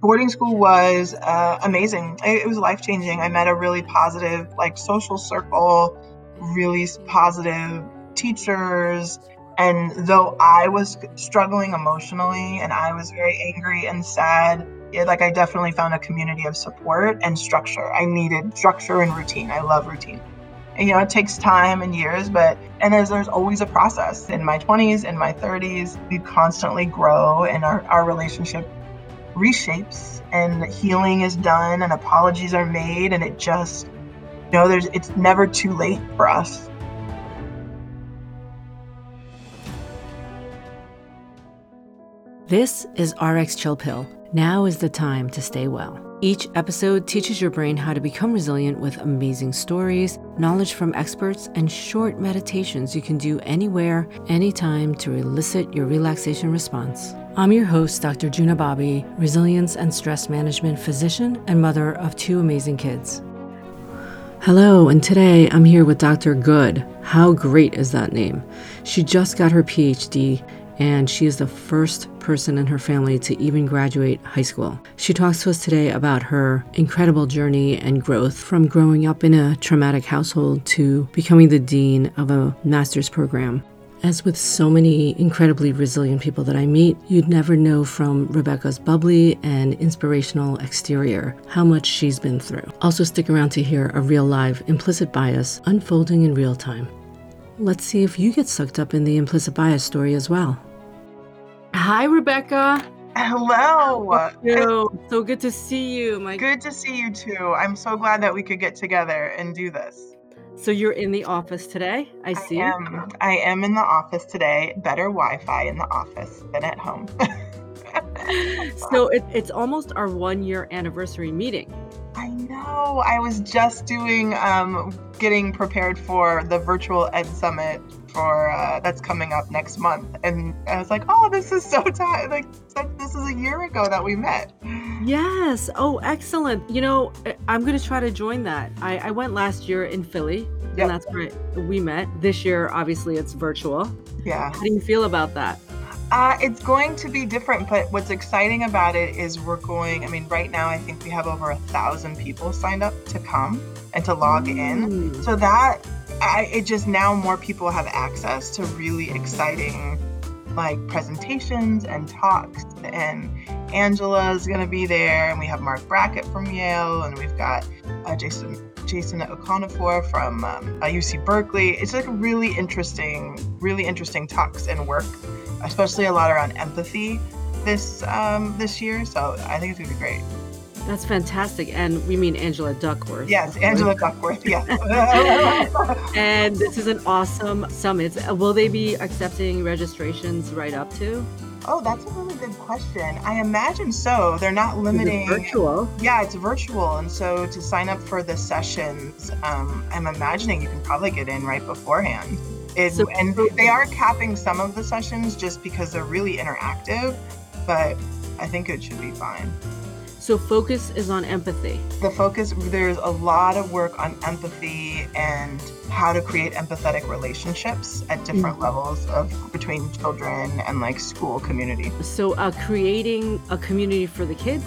boarding school was uh, amazing. It, was life changing. I met a really positive, like, social circle, really positive teachers. And though I was struggling emotionally and I was very angry and sad, it, like I definitely found a community of support and structure. I needed structure and routine. I love routine. And, you know, it takes time and years, but and there's, there's always a process. In my 20s, in my 30s, we constantly grow and our, our relationship reshapes and healing is done and apologies are made and it just you know there's it's never too late for us This is RX Chill Pill. Now is the time to stay well. Each episode teaches your brain how to become resilient with amazing stories, knowledge from experts, and short meditations you can do anywhere, anytime to elicit your relaxation response. I'm your host, Dr. Juna Bobby, resilience and stress management physician and mother of two amazing kids. Hello, and today I'm here with Dr. Good. How great is that name? She just got her PhD and she is the first person in her family to even graduate high school. She talks to us today about her incredible journey and growth from growing up in a traumatic household to becoming the dean of a master's program. As with so many incredibly resilient people that I meet, you'd never know from Rebecca's bubbly and inspirational exterior how much she's been through. Also, stick around to hear a real live implicit bias unfolding in real time. Let's see if you get sucked up in the implicit bias story as well. Hi, Rebecca. hello Yo, so good to see you. My good to see you too i'm so glad that we could get together and do this So you're in the office today. I see. i am i am in the office today better wi-fi in the office than at home So it, it's almost our one year anniversary meeting. I know. I was just doing um, getting prepared for the virtual Ed Summit for uh, that's coming up next month, and I was like, "Oh, this is so time like this is a year ago that we met." Yes. Oh, excellent. You know, I'm going to try to join that. I, I went last year in Philly, Yep. and that's where we met. This year, obviously, it's virtual. Yeah, How do you feel about that? uh, it's going to be different, but what's exciting about it is we're going. I mean, right now I think we have over a thousand people signed up to come and to log in. Mm. So that I, it just now more people have access to really exciting like presentations and talks and Angela's gonna be there and we have Marc Brackett from Yale and we've got uh, Jason Jason Okonofua from um, uh, UC Berkeley. It's like really interesting, really interesting talks and work, especially a lot around empathy this um, this year. So I think it's gonna be great. That's fantastic. And we mean Angela Duckworth. Yes, Angela Duckworth. Yes. And this is an awesome summit. Will they be accepting registrations right up to? Oh, that's a really good question. I imagine so. They're not limiting. virtual? Yeah, it's virtual, and so to sign up for the sessions, um, I'm imagining you can probably get in right beforehand. It, So- and they are capping some of the sessions just because they're really interactive, but I think it should be fine. So focus is on empathy. The focus there's a lot of work on empathy and how to create empathetic relationships at different Mhm. levels of between children and like school community. So uh, creating a community for the kids.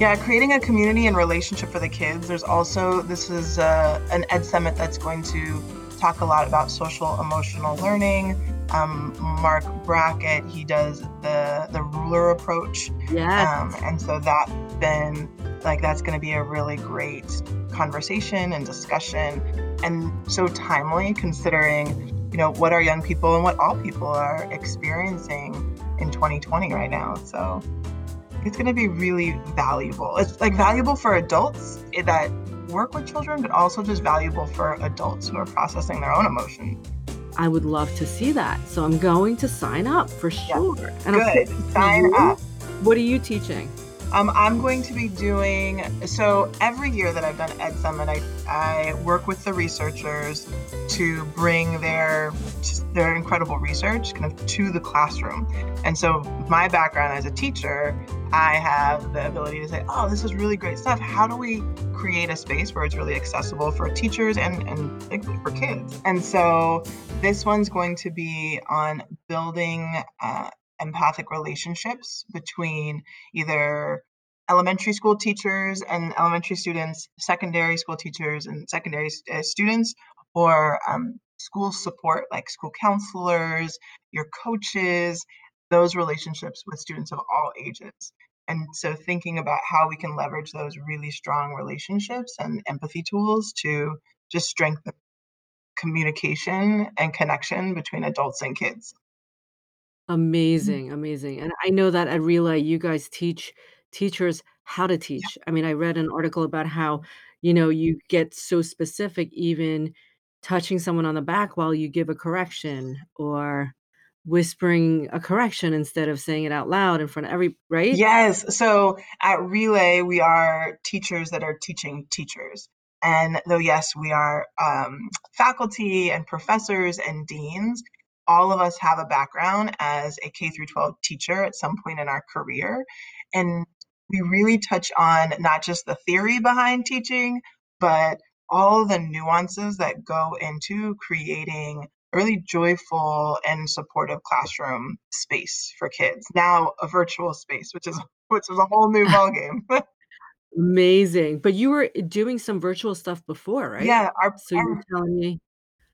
Yeah, creating a community and relationship for the kids. There's also this is uh, an Ed Summit that's going to talk a lot about social emotional learning. Um, Marc Brackett, he does the the ruler approach, Yes. um, and so that's been like that's going to be a really great conversation and discussion, and so timely considering you know what our young people and what all people are experiencing in 2020 right now. So it's going to be really valuable. It's like valuable for adults eh, that work with children, but also just valuable for adults who are processing their own emotions. I would love to see that. So I'm going to sign up for sure. And of Good. Sign up. What are you teaching? Um, I'm going to be doing so every year that I've done Ed Summit, I, I work with the researchers to bring their their incredible research kind of to the classroom. And so my background as a teacher, I have the ability to say, oh, this is really great stuff. How do we create a space where it's really accessible for teachers and and like, for kids? And so this one's going to be on building uh, empathic relationships between either elementary school teachers and elementary students, secondary school teachers and secondary uh, students, or um, school support like school counselors, your coaches, those relationships with students of all ages. And so thinking about how we can leverage those really strong relationships and empathy tools to just strengthen communication and connection between adults and kids. Mm. Amazing, amazing, and I know that at Relay, you guys teach teachers how to Yeah. teach. I mean, I read an article about how, you know, you get so specific even touching someone on the back while you give a correction or whispering a correction instead of saying it out loud in front of every right? Yes. So at Relay, we are teachers that are teaching teachers. And though, yes, we are um, faculty and professors and deans, all of us have a background as a K through 12 teacher at some point in our career. And we really touch on not just the theory behind teaching, but all the nuances that go into creating a really joyful and supportive classroom space for kids. Now a virtual space, which is which is a whole new ballgame. Amazing, but you were doing some virtual stuff before, right? Yeah, our So you're our telling me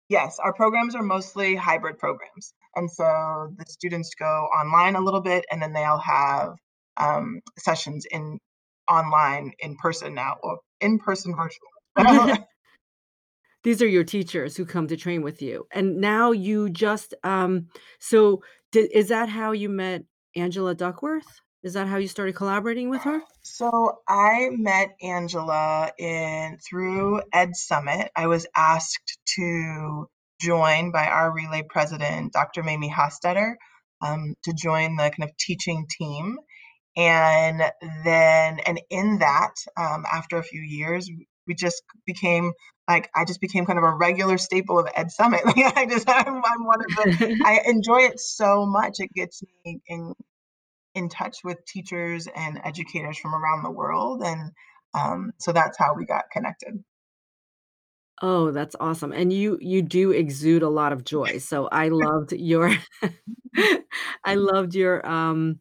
Yes, our programs are mostly hybrid programs. And so the students go online a little bit and then they'll have um, sessions in online in person now or in person virtual. These are your teachers who come to train with you, and now you just, um so di is that how you met Angela Duckworth? Is that how you started collaborating with her? So I met Angela in through Ed Summit. I was asked to join by our relay president, Dr. Mayme Hostetter, um, to join the kind of teaching team. And then, and in that, um, after a few years, we just became like I just became kind of a regular staple of Ed Summit. Like I just I'm, I'm one of the I enjoy it so much. It gets me in in touch with teachers and educators from around the world, and um, so that's how we got connected. Oh, that's awesome, and you you do exude a lot of joy, so I loved your I loved your, um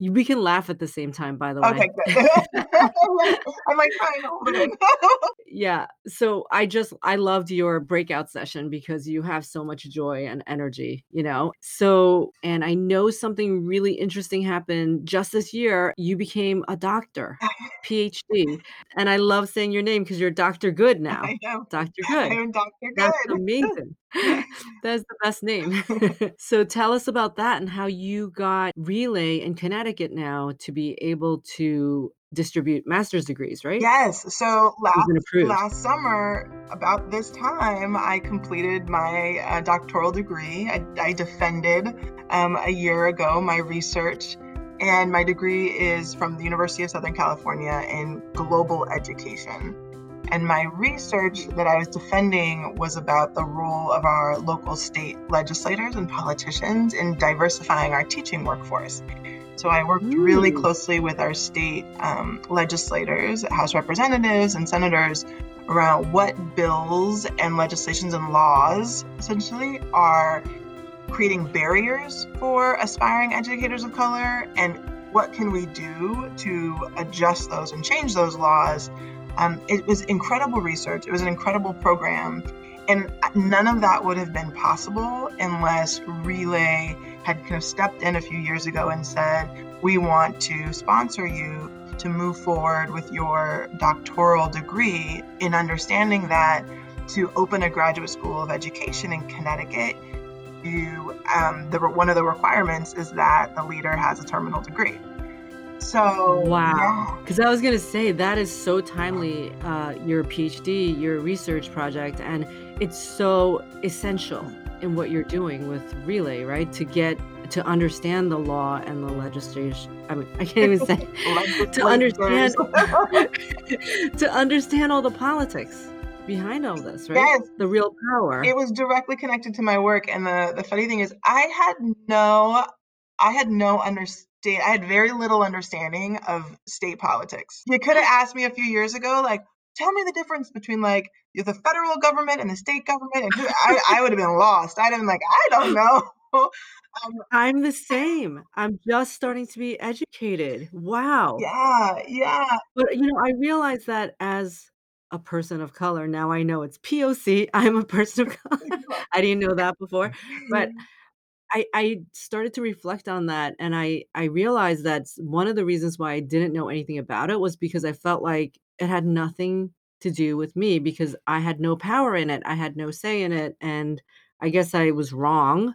we can laugh at the same time, by the Okay, way. good. I'm like trying to hold it in. Yeah, so I just I loved your breakout session because you have so much joy and energy, you know? So and I know something really interesting happened just this year, you became a doctor, PhD, and I love saying your name 'cause you're Doctor Good now. Doctor I'm Doctor Good. That's amazing. That is the best name. So tell us about that and how you got Relay in Connecticut now to be able to distribute master's degrees, right? Yes, so last last summer, about this time, I completed my, uh, doctoral degree. I I defended, um, a year ago my research, and my degree is from the University of Southern California in global education. And my research that I was defending was about the role of our local state legislators and politicians in diversifying our teaching workforce. So I worked really closely with our state um, legislators, House representatives, and senators around what bills and legislations and laws essentially are creating barriers for aspiring educators of color and what can we do to adjust those and change those laws. Um, it was incredible research. It was an incredible program. And none of that would have been possible unless Relay had kind of stepped in a few years ago and said, we want to sponsor you to move forward with your doctoral degree in understanding that to open a graduate school of education in Connecticut, you um, the one of the requirements is that the leader has a terminal degree. So Wow, yeah, 'cause I was gonna say that is so timely, uh, your PhD, your research project, and it's so essential in what you're doing with Relay, right? To get to understand the law and the legislation I mean, I can't even say to understand to understand all the politics behind all this, right? yes, The real power. it was directly connected to my work. And the the funny thing is, I had no, I had no understand. I had very little understanding of state politics. You could have asked me a few years ago, like, tell me the difference between like the federal government and the state government, and who, I, I would have been lost. I'd have been like, I don't know. um, I'm the same. I'm just starting to be educated. Wow. yeah, yeah. But, you know, I realize that as a person of color, now I know it's POC, I'm a person of color. I didn't know that before, but I I started to reflect on that, and I I realized that one of the reasons why I didn't know anything about it was because I felt like it had nothing to do with me because I had no power in it, I had no say in it, and I guess I was wrong,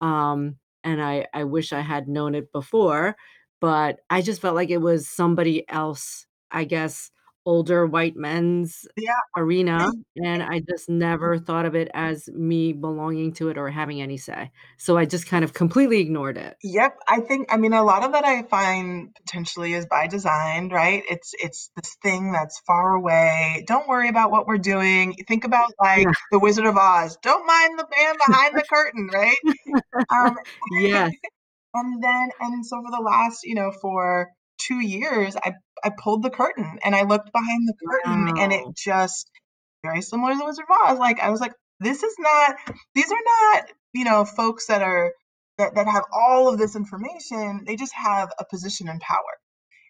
um, and I I wish I had known it before, but I just felt like it was somebody else, I guess, older white men's Yeah, arena, and I just never thought of it as me belonging to it or having any say. So I just kind of completely ignored it. Yep, I think I mean, a lot of that I find potentially is by design, right? It's it's this thing that's far away. Don't worry about what we're doing. Think about, like, Yeah. The Wizard of Oz. Don't mind the man behind the curtain, right? Um, Yes. and then and so for the last, you know, for 2 years, I I pulled the curtain and I looked behind the curtain and it just very similar to The Wizard of Oz, like, I was like, "This is not these are not, you know, folks that are that that have all of this information, they just have a position and power."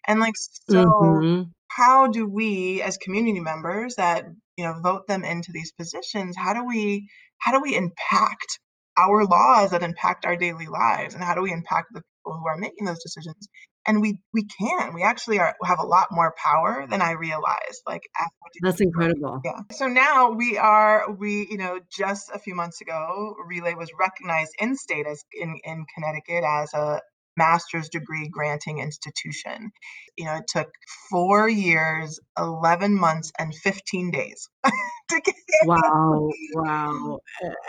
And, like, so Mhm. how do we as community members that, you know, vote them into these positions, how do we how do we impact our laws that impact our daily lives, and how do we impact the people who are making those decisions? And we we can, we actually are have a lot more power than I realized, like, after I did That's incredible. Yeah. So now we are we you know, just a few months ago, Relay was recognized in state as in in Connecticut as a master's degree granting institution. You know, it took 4 years, 11 months, and 15 days to get Wow, wow,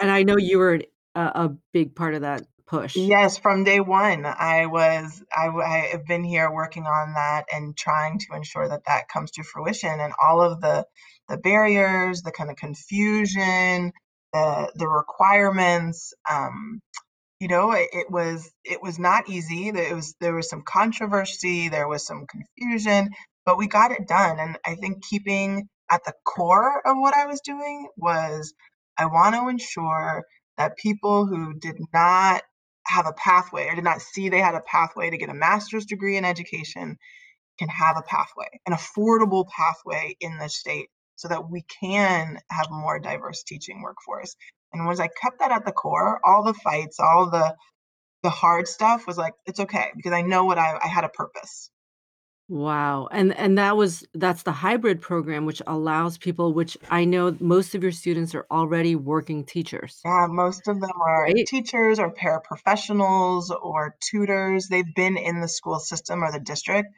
and I know you were a a big part of that push. Yes, from day 1, I was I, I have been here working on that and trying to ensure that that comes to fruition, and all of the the barriers, the kinda confusion, the the requirements, um, you know, it it was it was not easy, there was there was some controversy, there was some confusion, but we got it done, and I think keeping at the core of what I was doing was I want to ensure that people who did not have a pathway or did not see they had a pathway to get a master's degree in education can have a pathway, an affordable pathway in the state so that we can have more diverse teaching workforce. And once I kept that at the core, all the fights, all the the hard stuff was like, "It's okay," because I know what I I had a purpose. Wow, and and that was that's the hybrid program, which allows people which I know most of your students are already working teachers, Yeah, most of them are right? teachers or paraprofessionals or tutors. They've been in the school system or the district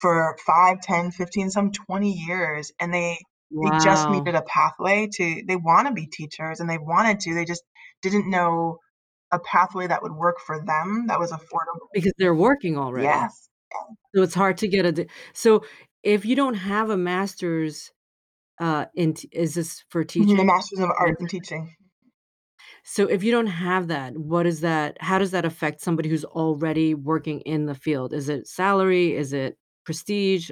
for 5, 10, 15, some 20 years, and they they just Wow, needed a pathway to they wanna be teachers and they wanted to, they just didn't know a pathway that would work for them that was affordable. because they're working already. Yes. So it's hard to get a d so if you don't have a master's, uh, in t is this for Mhm, the teaching? Masters of Art in Teaching. So if you don't have that, what is that how does that affect somebody who's already working in the field? Is it salary? Is it prestige?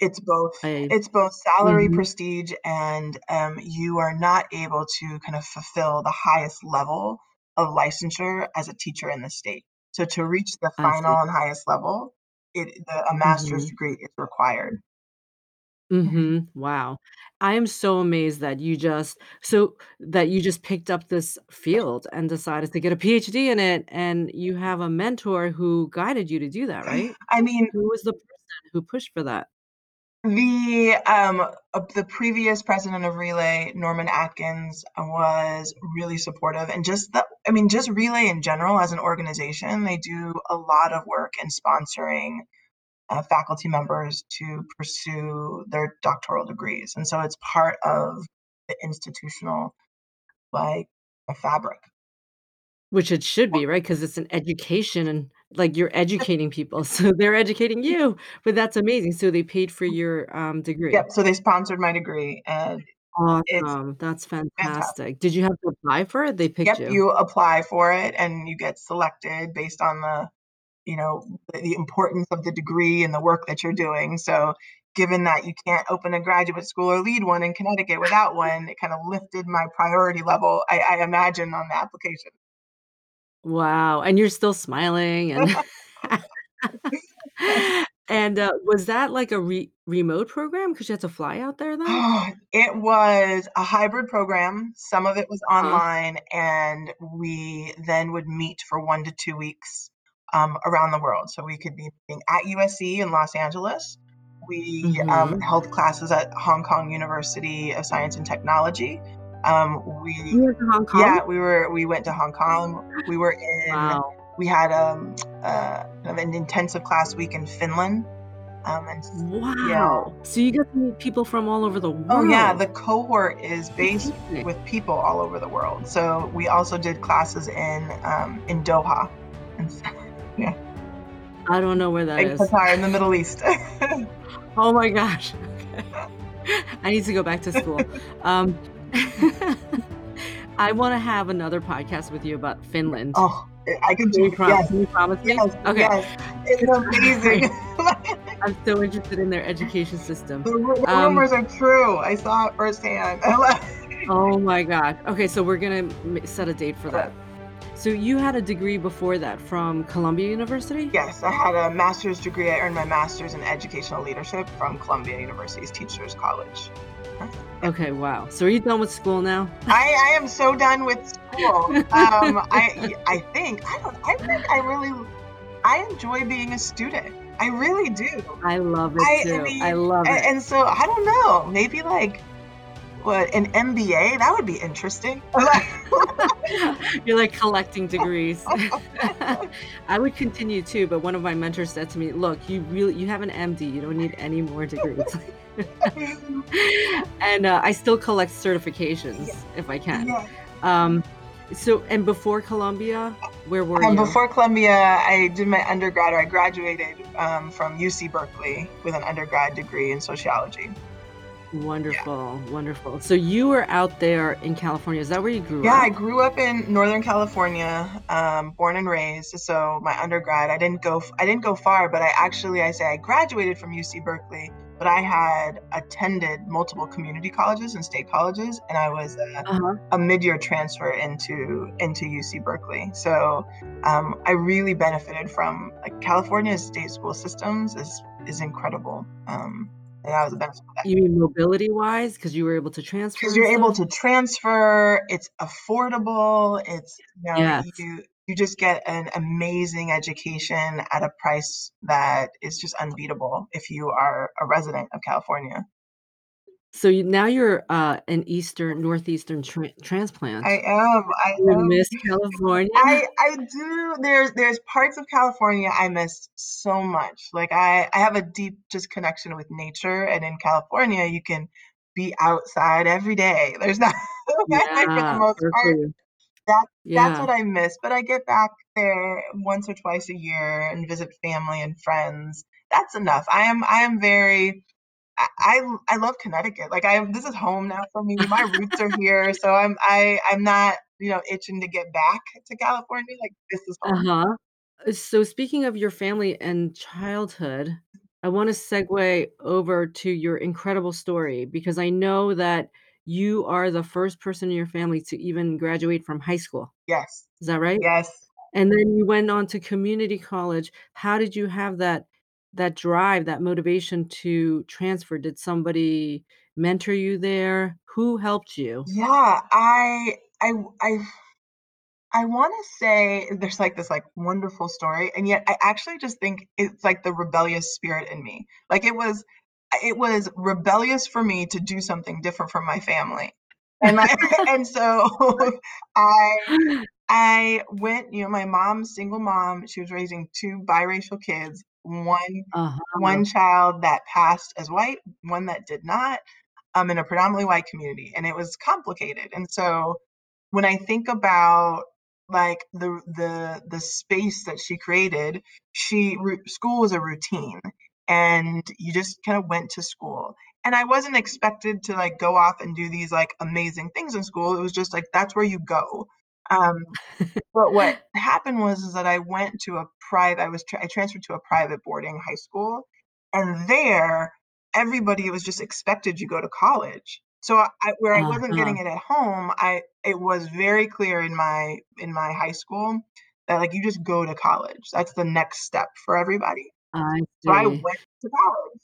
It's both. I It's both salary, mhm, prestige, and, um, you are not able to kind of fulfill the highest level of licensure as a teacher in the state. So to reach the I see. final and highest level, it the a master's Mhm, degree is required. Mhm. wow. I am so amazed that you just so that you just picked up this field and decided to get a PhD in it, and you have a mentor who guided you to do that, right? I mean, Who was the person who pushed for that? The, um, uh, the previous president of Relay, Norman Atkins, was really supportive and just the I mean, just Relay in general as an organization, they do a lot of work in sponsoring uh, faculty members to pursue their doctoral degrees. And so it's part of the institutional like a fabric. Which it should be, right? Because it's an education and, like, you're educating people, so they're educating you, but that's amazing. So they paid for your, um, degree. Yep. So they sponsored my degree and it's Awesome, that's fantastic. fantastic. Did you have to apply for it? They picked Yep. you? You apply for it and you get selected based on the, you know, the, the importance of the degree and the work that you're doing. So given that you can't open a graduate school or lead one in Connecticut without one, it kind of lifted my priority level, I, I imagine, on the application. Wow, and you're still smiling and and, uh, was that like a re remote program 'cause you had to fly out there then? It was a hybrid program, some of it was Uh-huh. online, and we then would meet for 1 to 2 weeks, um, around the world, so we could be meeting at USC in Los Angeles. We, um, Mhm. held classes at Hong Kong University of Science and Technology. Um, we went to Hong Kong? yeah, we were we went to Hong Kong, we were in Wow. we had, um, uh, an intensive class week in Finland, um, and s yeah. Wow! So you get to meet people from all over the world. Oh, yeah, the cohort is based with people all over the world, so we also did classes in, um, in Doha, yeah. I don't know where that In is. Qatar, in the Middle East. Oh my gosh, okay. I need to go back to school. Um, I wanna have another podcast with you about Finland. Oh, I can do prom yes, can you promise me? yes, Okay. yes, it's amazing. I'm so interested in their education system. The Um rumors are true, I saw it firsthand. Oh my god. Okay, so we're gonna set a date for that. So you had a degree before that from Columbia University? Yes, I had a master's degree, I earned my master's in educational leadership from Columbia University's Teachers College. Okay, wow. So are you done with school now? I I am so done with school. Um, I I think I don't I think I really I enjoy being a student, I really do. I love it I too. mean, I love it. and so I don't know, maybe, like, what, an MBA? That would be interesting. You're, like, collecting degrees. I would continue too, but one of my mentors said to me, "Look, you really you have an MD, you don't need any more degrees." And, uh, I still collect certifications Yeah. if I can. Yeah. Um, so and before Columbia, where were Um, you? before Columbia, I did my undergrad or I graduated, um, from UC Berkeley with an undergrad degree in sociology. Yeah. Wonderful, wonderful. So you were out there in California, is that where you grew up? Yeah, I grew up in Northern California, um, born and raised, so my undergrad, I didn't go I didn't go far, but I actually I say I graduated from UC Berkeley, but I had attended multiple community colleges and state colleges, and I was a Uh-huh. a mid-year transfer into into UC Berkeley. So, um, I really benefited from like, California's state school systems is is incredible, um, and I was benefit. You mean mobility wise? Because you were able to transfer 'Cause and you're able to transfer, it's affordable, it's you know, Yes. you you just get an amazing education at a price that is just unbeatable if you are a resident of California. So you now you're, uh, an Eastern Northeastern transplant. I am, I You am. miss California? I I do, there's there's parts of California I miss so much, like, I I have a deep just connection with nature, and in California, you can be outside every day. There's not for the Yeah, most part, that that's what I miss, but I get back there once or twice a year and visit family and friends. That's enough. I am I am very I I love Connecticut, like, I am this is home now for me, my roots are here, so I'm I I'm not, you know, itching to get back to California, like, this is home. Uh-huh. Uh, so speaking of your family and childhood, I wanna segue over to your incredible story, because I know that you are the 1st person in your family to even graduate from high school. Yes. Is that right? Yes. And then you went on to community college. How did you have that that drive, that motivation to transfer? Did somebody mentor you there? Who helped you? Yeah, I I I I wanna say there's, like, this, like, wonderful story, and yet I actually just think it's, like, the rebellious spirit in me. Like, it was it was rebellious for me to do something different from my family, and I and so I I went you know, my mom's single mom, she was raising 2 biracial kids, 1 Uh-huh. 1 child that passed as white, 1 that did not, um, in a predominantly white community, and it was complicated, and so, when I think about, like, the the the space that she created, she school was a routine, and you just kinda went to school, and I wasn't expected to, like, go off and do these, like, amazing things in school, it was just, like, that's where you go. Um, but what happened was is that I went to a private. I was I transferred to a private boarding high school, and there, everybody was just expected you go to college. So I where I wasn't Uh-huh. getting it at home, I it was very clear in my in my high school that, like, you just go to college. That's the next step for everybody. I So I went to college.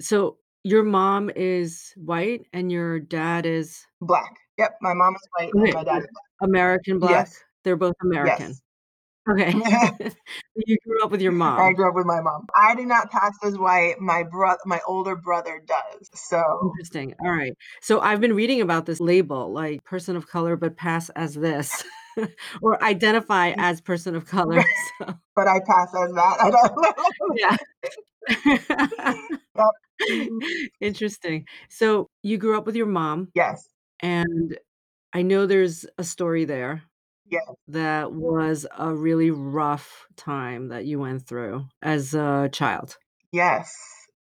So, your mom is white and your dad is Black. Yep, my mom is white and Okay, my dad is black. American black? Yes. They're both American. Yes. Okay. You grew up with your mom. I mom. grew up with my mom. I do not pass as white, my bro my older brother does, so Interesting, alright. So, I've been reading about this label, like, person of color, but pass as this, or identify as person of color, so but I pass as that, I don't know. Yeah. Yep. Interesting. So, you grew up with your mom, Yes. and I know there's a story there Yes. that was a really rough time that you went through as a child. Yes,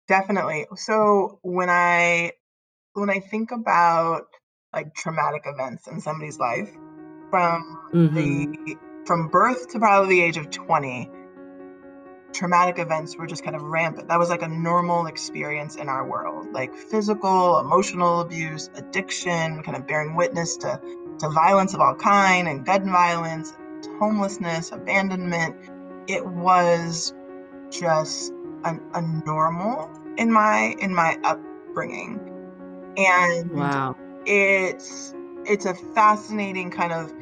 definitely. So, when I when I think about, like, traumatic events in somebody's life, from the Mhm. from birth to probably the age of 20 traumatic events were just kind of rampant. That was like a normal experience in our world, like physical, emotional abuse, addiction, kind of bearing witness to to violence of all kind and gun violence, homelessness, abandonment. It was just an a normal in my in my upbringing, and Wow. it's it's a fascinating kind of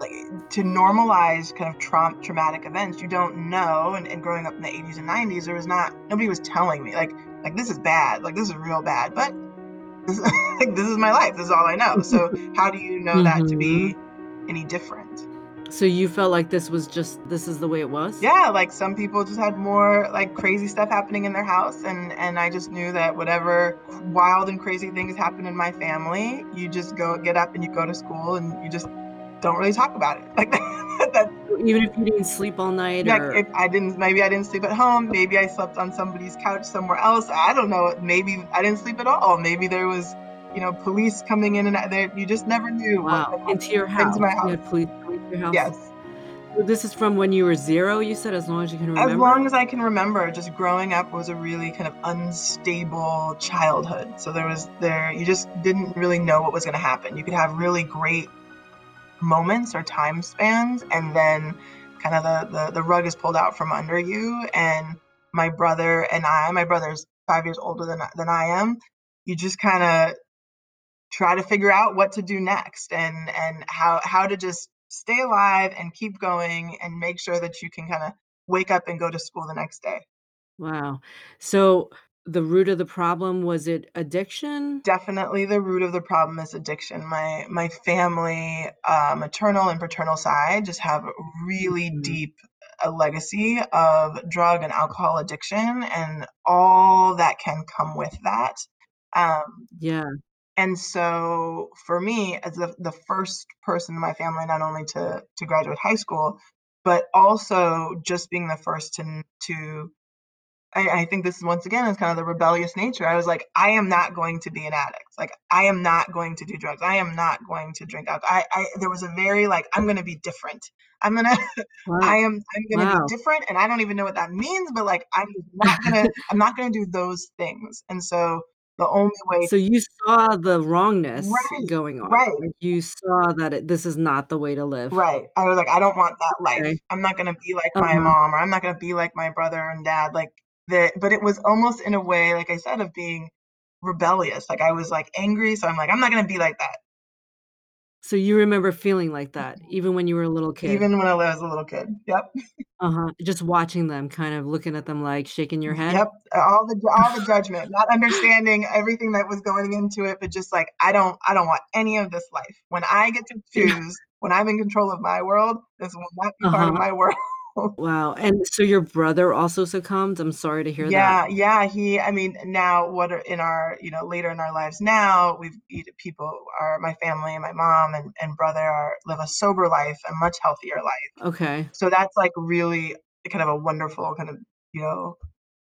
like, to normalize kind of traum traumatic events, you don't know, and and growing up in the '80s and '90s, there was not nobody was telling me, like like, "This is bad, like, this is real bad," but this like, this is my life, this is all I know, so how do you know that to be mm-hmm. any different? So, you felt like this was just this is the way it was? Yeah, like, some people just had more, like, crazy stuff happening in their house, and and I just knew that whatever wild and crazy things happened in my family, you just go get up and you go to school and you just don't really talk about it. Like, that even if you didn't sleep all night Like, or if I didn't maybe I didn't sleep at home, maybe I slept on somebody's couch somewhere else, I don't know, maybe I didn't sleep at all, maybe there was, you know, police coming in and out there you just never knew Wow, into your happen into house? my You house. had police coming to your house? Yes. So, this is from when you were 0, you said, as long as you can remember. As long as I can remember, just growing up was a really kind of unstable childhood, so there was there you just didn't really know what was gonna happen. You could have really great moments or time spans, and then kinda the the the rug is pulled out from under you, and my brother and I my brother's 5 years older than than I am, you just kinda try to figure out what to do next and and how how to just stay alive and keep going and make sure that you can kinda wake up and go to school the next day. Wow. So, the root of the problem, was it addiction? Definitely the root of the problem is addiction. My my family, uh, maternal and paternal side just have a really Mhm. deep, uh, legacy of drug and alcohol addiction and all that can come with that. Um, Yeah. and so, for me, as the the 1st person in my family not only to to graduate high school, but also just being the 1st to to I I think this is once again is kind of the rebellious nature. I was like, "I am not going to be an addict." Like, "I am not going to do drugs. I am not going to drink alcohol. I I there was a very, like, "I'm gonna be different. I'm gonna Wow. I am I'm gonna be different, and I don't even know what that means, but, like, I'm not gonna I'm not gonna do those things." And so, the only way So, you saw the wrongness Right, going on, right. you saw that it this is not the way to live. Right. I was like, "I don't want that life. Okay. I'm not gonna be like my Uh-huh. mom, or I'm not gonna be like my brother and dad." Like, the but it was almost in a way, like I said, of being rebellious. Like, I was, like, angry, so I'm like, "I'm not gonna be like that." So, you remember feeling like that even when you were a little kid? Even when I was a little kid. Yep. Uh-huh. Just watching them, kind of looking at them, like, shaking your head? Yep. All the all the judgment, not understanding everything that was going into it, but just like, "I don't I don't want any of this life. When I get to choose, when I'm in control of my world, this will not be part of Uh-huh. my world." Wow, and so your brother also succumbed? I'm sorry to hear that. Yeah, yeah, he I mean, now what are in our you know, later in our lives now, we've people are my family and my mom and and brother are live a sober life, a much healthier life. Okay. So that's, like, really kind of a wonderful kind of, you know,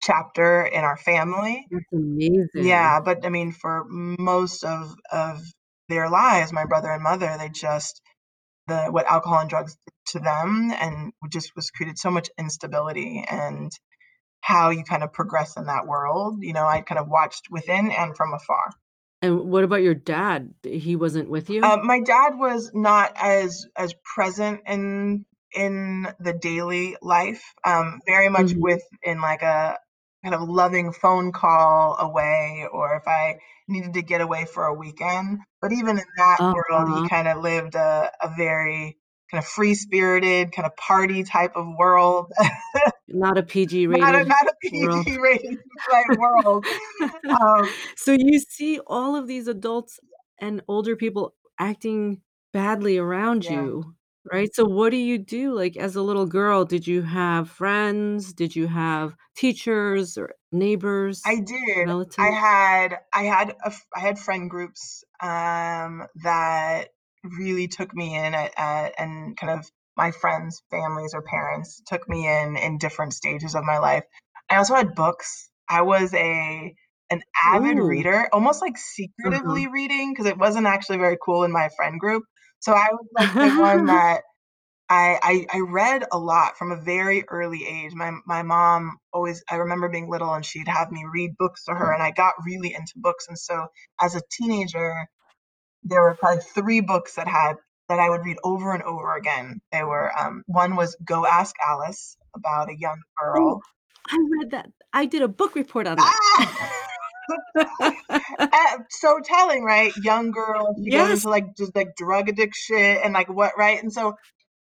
chapter in our family. That's amazing. Yeah, but, I mean, for most of of their lives, my brother and mother, they just the what alcohol and drugs did to them and just was created so much instability and how you kind of progress in that world, you know, I kind of watched within and from afar. And what about your dad? He wasn't with you? Um, my dad was not as as present in in the daily life, um, very much Mhm. with in like a kind of loving phone call away, or if I needed to get away for a weekend. But even in that world, he Uh-huh. kind of lived a, a very kind of free spirited, kind of party type of world. Not a PG not a rated not a world. PG rated world. Um, So you see all of these adults and older people acting badly around yeah. you, right? So what do you do? Like, as a little girl, did you have friends? Did you have teachers or neighbors, I did. I relatives? had I had a f I had friend groups, um, that really took me in at at and kind of my friends' families or parents took me in in different stages of my life. I also had books. I was a an avid Ooh, reader, almost like uh-huh. secretively reading because it wasn't actually very cool in my friend group. So I was like the one that I I I read a lot from a very early age. My my mom always I remember being little and she'd have me read books to her and I got really into books and so as a teenager, there were probably 3 books that had that I would read over and over again. They were, um, one was Go Ask Alice about a young Oh, girl. I read that. I did a book report on that. Ah! Uh, so telling, right? Young girl, she goes Yes. into, like, just, like, drug addiction and, like, what right? And so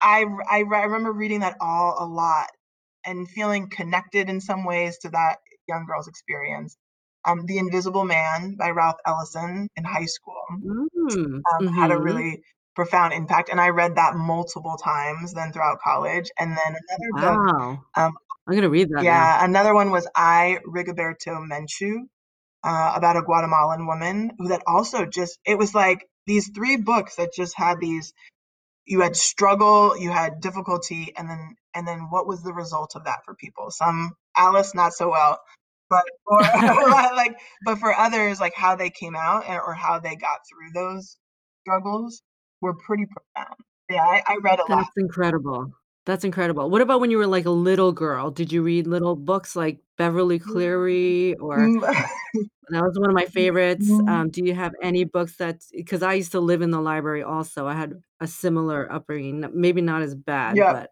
I I remember reading that all a lot and feeling connected in some ways to that young girl's experience. Um, The Invisible Man by Ralph Ellison in high school, Mm, um, had a mhm. really profound impact, and I read that multiple times then throughout college, and then another book, um I'm gonna read that now. yeah, another one was I, Rigoberto Menchu, uh, about a Guatemalan woman who that also just it was like these 3 books that just had these you had struggle, you had difficulty, and then and then what was the result of that for people? Some Alice, not so well, but for like, but for others, like how they came out and, or how they got through those struggles were pretty profound. Yeah, I, I read a lot. That's incredible. That's incredible. What about when you were, like, a little girl? Did you read little books like Beverly Cleary or Mm, that was one of my favorites. mm, Um, do you have any books that? Because I used to live in the library also. I had a similar upbringing, n maybe not as bad, Yep. but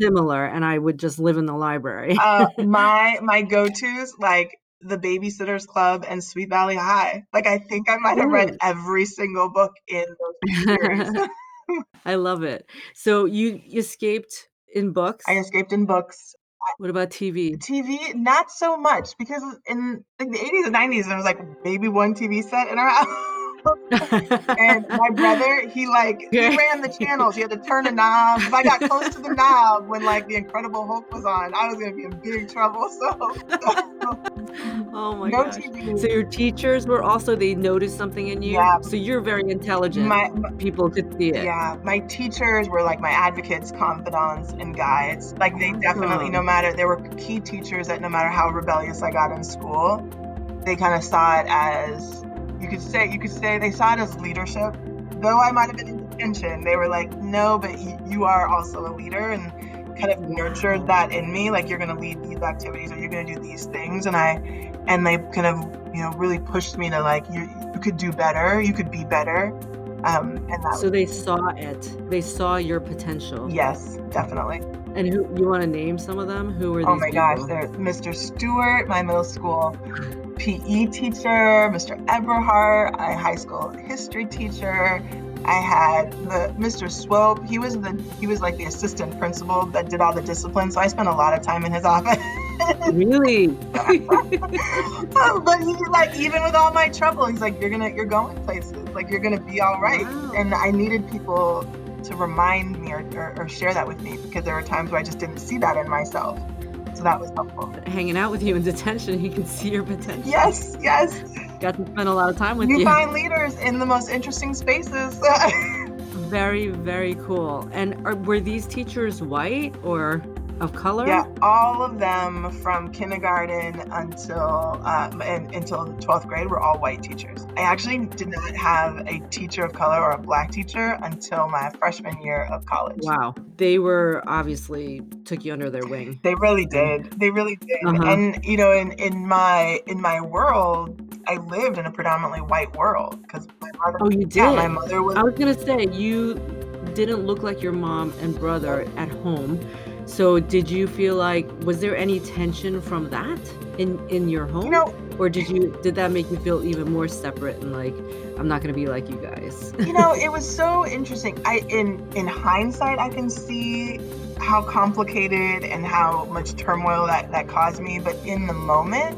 similar, and I would just live in the library. Uh, my my go-tos, like The Baby-Sitters Club and Sweet Valley High. Like, I think I might have read Ooh. every single book in those 2 series. I love it. So you you escaped in books? I escaped in books. What about TV? TV, not so much because in like the 80s and 90s, there was like maybe one TV set in our house. And my brother, he like he ran the channels. He had to turn a knob. If I got close to the knob when like the Incredible Hulk was on, I was gonna be in big trouble. So, so Oh my no gosh. So your teachers were also they noticed something in you? Yeah, So you're very intelligent. my, my People could see it. yeah, my teachers were like my advocates, confidants, and guides. Like they definitely, no matter there were key teachers that no matter how rebellious I got in school, they kind of saw it as you could say you could say they saw it as leadership. Though I might have been in detention, they were like, "No, but you, you are also a leader," and kind of nurtured that in me. Like you're going to lead these activities or you're going to do these things, and I and they kind of you know really pushed me to like you you could do better, you could be better, um, and that So they saw it. They saw your potential. yes, definitely. And who you wanna name some of them? Who were these? Oh these my gosh, there's Mr. Stewart, my middle school PE teacher, Mr. Eberhart, my high school history teacher. I had the Mr. Swope. He was the he was like the assistant principal that did all the discipline. So I spent a lot of time in his office. Really? Oh, but he like even with all my trouble, he's like, You're gonna you're going places. Like you're gonna be all right. Wow. And I needed people to remind me or, or, or share that with me because there were times where I just didn't see that in myself. So that was helpful. Hanging out with you in detention, he can see your potential. Yes, yes. Got to spend a lot of time with You you. find leaders in the most interesting spaces. Very, very cool. And are were these teachers white or of color? Yeah, all of them from kindergarten until uh, and, until 12th grade were all white teachers. I actually did not have a teacher of color or a black teacher until my freshman year of college. Wow. They were obviously took you under their wing They really did. They really did. Uh-huh. And you know, in in my in my world, I lived in a predominantly white world because my mother, Oh, you yeah, my did? mother was I was gonna say, you didn't look like your mom and brother at home. So did you feel like was there any tension from that in in your home? You know or did you did that make you feel even more separate and like I'm not gonna be like you guys? you know, it was so interesting. I in in hindsight, I can see how complicated and how much turmoil that that caused me. But in the moment,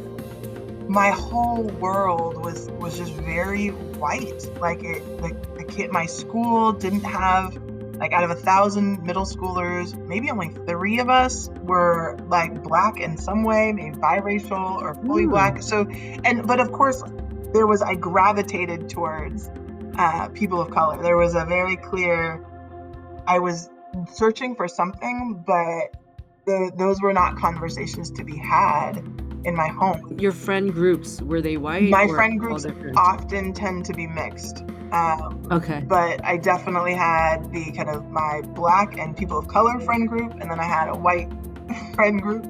my whole world was was just very white. Like it, the, the kid, my school didn't have like out of a thousand middle schoolers, maybe only three of us were like black in some way, maybe biracial or fully mm. black. So, and but of course, there was I gravitated towards uh, people of color. There was a very clear. I was searching for something, but the, those were not conversations to be had in my home. Your friend groups were they white? My friend groups often tend to be mixed. Um, okay. But I definitely had the kind of my black and people of color friend group, and then I had a white friend group,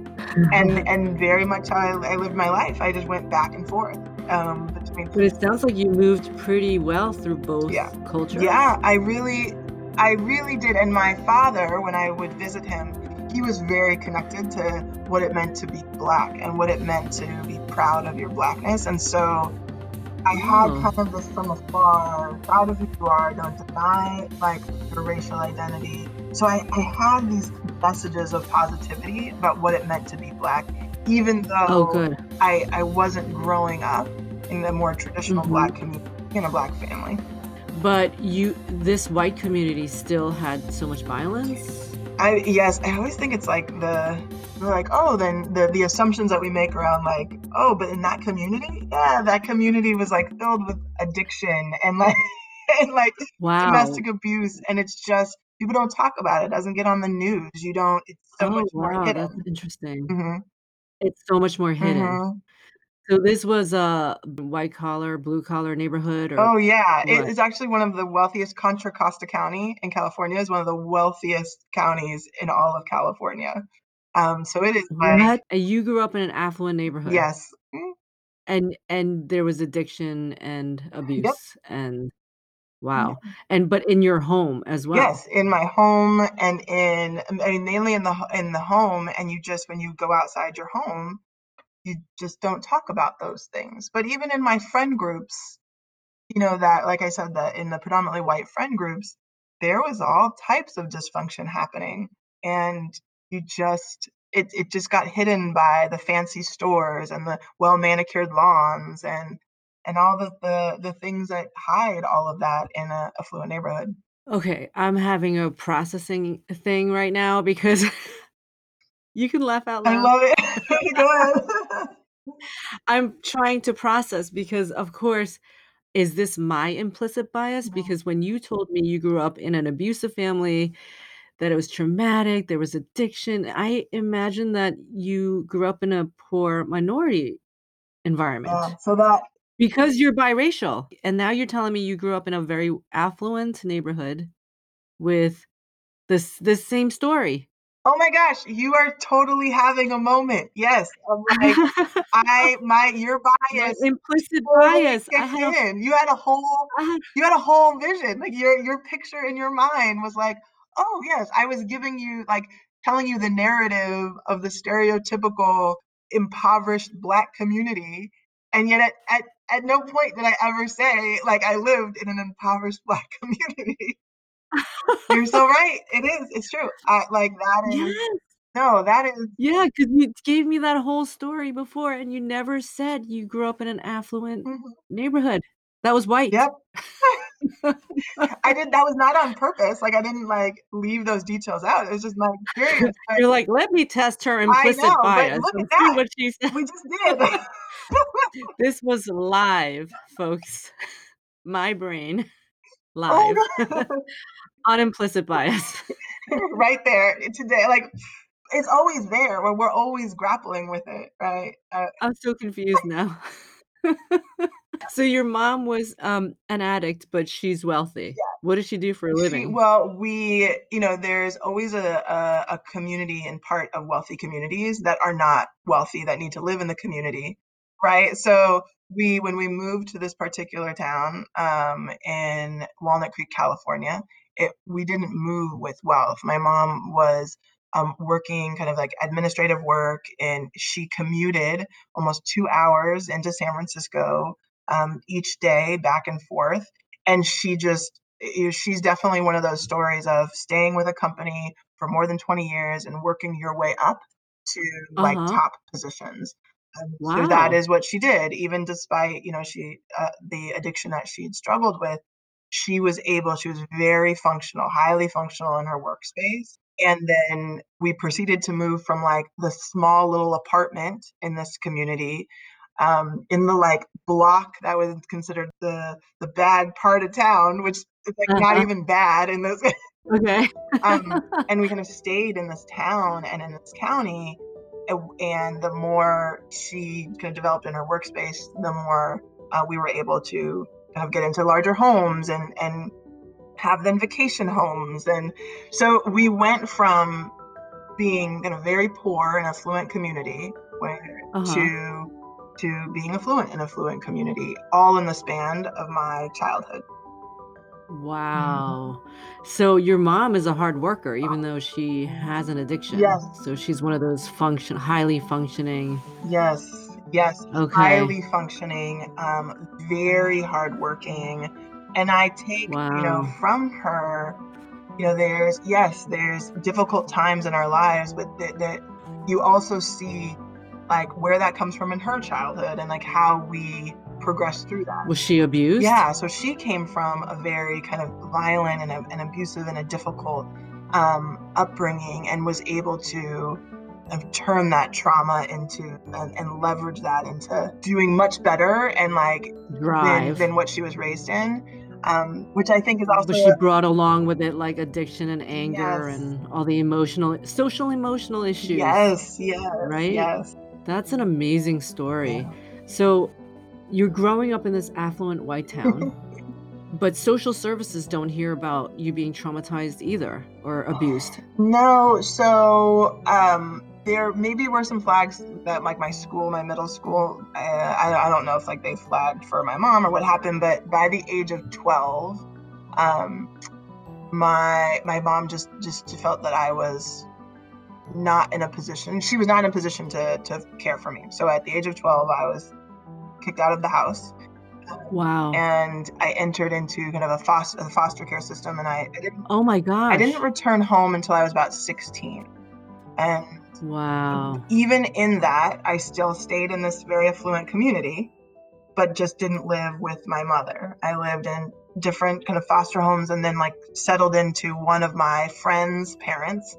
and and very much how I, I, lived my life. I just went back and forth um, between. But it sounds like you moved pretty well through both yeah. cultures. Yeah, I really, I really did. And my father, when I would visit him, he was very connected to what it meant to be black and what it meant to be proud of your blackness, and so I had hmm. kind of this from afar, proud of who you are, don't deny like your racial identity. So I, I had these messages of positivity about what it meant to be black, even though oh. I, I wasn't growing up in the more traditional mm-hmm. black community in a black family. But you this white community still had so much violence? I yes, I always think it's like the we're like, oh, then the the assumptions that we make around like, oh, but in that community, yeah, that community was like filled with addiction and like and like wow. domestic abuse, and it's just people don't talk about it. it. Doesn't get on the news. You don't. It's so oh, much wow, more hidden. That's interesting. Mm-hmm. It's so much more hidden. Mm-hmm. So this was a white collar, blue collar neighborhood or Oh yeah, it is actually one of the wealthiest. Contra Costa County in California is one of the wealthiest counties in all of California. Um, so it is like What? You grew up in an affluent neighborhood yes, Mm, and and there was addiction and yep, abuse and yeah. wow. And but in your home as well. Yes, in my home and in I mean mainly in the in the home, and you just when you go outside your home, you just don't talk about those things. But even in my friend groups, you know, that, like I said, that in the predominantly white friend groups, there was all types of dysfunction happening. And you just, it, it just got hidden by the fancy stores and the well manicured lawns and and all the, the the things that hide all of that in a affluent neighborhood. Okay, I'm having a processing thing right now because you can laugh out loud. I love it. Go ahead. I'm trying to process because, of course, is this my implicit bias? Mhm. Because when you told me you grew up in an abusive family, that it was traumatic, there was addiction, I imagine that you grew up in a poor minority Yeah, environment so that because you're biracial. And now you're telling me you grew up in a very affluent neighborhood with this this same story. Oh my gosh, you are totally having a moment. Yes, I'm like, I my your bias implicit totally bias. I in. You had a whole had you had a whole vision. Like your your picture in your mind was like, oh yes, I was giving you like telling you the narrative of the stereotypical impoverished black community. And yet at, at, at no point did I ever say like I lived in an impoverished black community. You're so right. It is. It's true. I like that is Yes. no, that is Yeah, 'cause you gave me that whole story before, and you never said you grew up in an affluent mhm. neighborhood that was white. Yep. I did that was not on purpose. Like I didn't like leave those details out. It was just my experience. But You're like, "Let me test her I know, implicit but bias look at see that. what she said. We just did. This was live, folks. My brain Oh live god. On implicit bias. right there today. Like it's always there. Where we're always grappling with it, right? Uh, I'm so confused now. So your mom was, um, an addict, but she's wealthy. yeah. What does she do for a She living? well, we you know, there's always a, a a community and part of wealthy communities that are not wealthy that need to live in the community, right? So we when we moved to this particular town um, in Walnut Creek, California, it, we didn't move with wealth. My mom was um, working kind of like administrative work, and she commuted almost two hours into San Francisco um, each day, back and forth. And she just, she's definitely one of those stories of staying with a company for more than 20 years and working your way up to like Uh-huh. top positions. Um, So Wow. that is what she did, even despite you know she uh, the addiction that she'd struggled with. She was able. She was very functional, highly functional in her workspace. And then we proceeded to move from like the small little apartment in this community um, in the like block that was considered the the bad part of town, which is like not Uh-huh. even bad in this Okay. um, and we kind of stayed in this town and in this county. And the more she kind of developed in her workspace, the more uh, we were able to kind of get into larger homes and and have then vacation homes. And so we went from being in a very poor and affluent community where Uh-huh. to to being affluent and affluent community, all in the span of my childhood. Wow. So your mom is a hard worker even though she has an addiction. Yes. So she's one of those function highly functioning Yes, yes, Okay. highly functioning, um, very hardworking, and I take, you know, from her, you know, there's yes, there's difficult times in our lives, but that that you also see, like, where that comes from in her childhood and, like, how we progress through that. Was she abused? Yeah, so she came from a very kind of violent and, a, and abusive and a difficult um, upbringing and was able to kind of turn that trauma into and, and leverage that into doing much better and like than, than what she was raised in, um, which I think is also But she brought along with it like addiction and anger Yes. and all the emotional social emotional issues. yes, yes, Right? yes. That's an amazing story. Yeah. So you're growing up in this affluent white town, but social services don't hear about you being traumatized either or abused. No, so um, there maybe were some flags that like my school, my middle school. Uh, I, I don't know if like they flagged for my mom or what happened, but by the age of twelve, um, my my mom just just felt that I was not in a position. She was not in a position to to care for me. So at the age of twelve, I was kicked out of the house Wow. and I entered into kind of a foster, a foster care system, and I, I didn't Oh my gosh. I didn't return home until I was about 16. And Wow. even in that, I still stayed in this very affluent community, but just didn't live with my mother. I lived in different kind of foster homes and then like settled into one of my friends' parents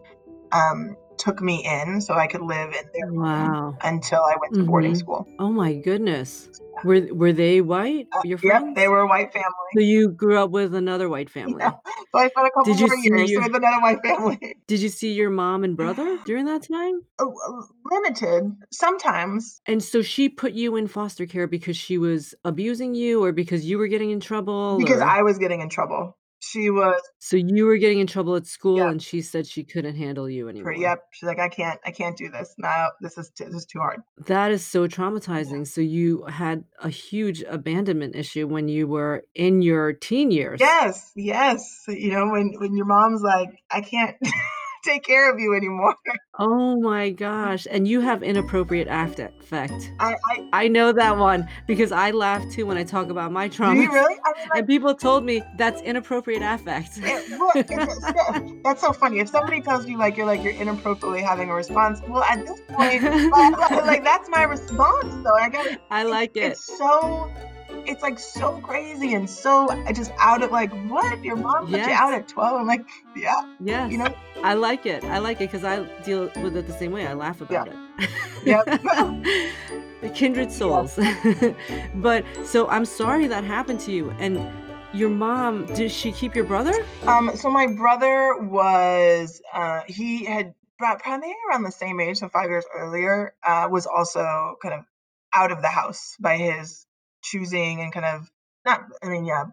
um, took me in so I could live in their Wow. until I went to boarding Mhm. school. Oh my goodness. Were were they white? Uh, Your yep, they were a white family. So you grew up with another white family. Yeah. So I spent a couple Did you more see years your with another white family. Did you see your mom and brother during that time? Oh, uh, limited sometimes. And so she put you in foster care because she was abusing you or because you were getting in trouble Because or I was getting in trouble. She was So you were getting in trouble at school Yeah. and she said she couldn't handle you anymore. yep. She's like, I can't, I can't do this. No, this is too, this is too hard. That is so traumatizing. So you had a huge abandonment issue when you were in your teen years. Yes, yes. You know, when when your mom's like, I can't take care of you anymore. Oh my gosh. And you have inappropriate act affect. I, I I know that one because I laugh too when I talk about my do you really? I mean, like, And people told me that's inappropriate affect. it, well, it's, it's- that's so funny. If somebody tells you like you're like you're inappropriately having a response, well, at this point, uh, like, like, that's my response. Though I got I like it. It's so, it's like so crazy and so I just out of like what your mom put you out at twelve. I'm like, yeah, yeah you know, I like it. I like it because I deal with it the same way. I laugh about it. Yep. Kindred souls. but so I'm sorry that happened to you. And your mom, did she keep your brother? Um, so my brother was uh, he had brought probably around the same age, so five years earlier, uh, was also kind of out of the house by his choosing and kind of not. I mean, yeah,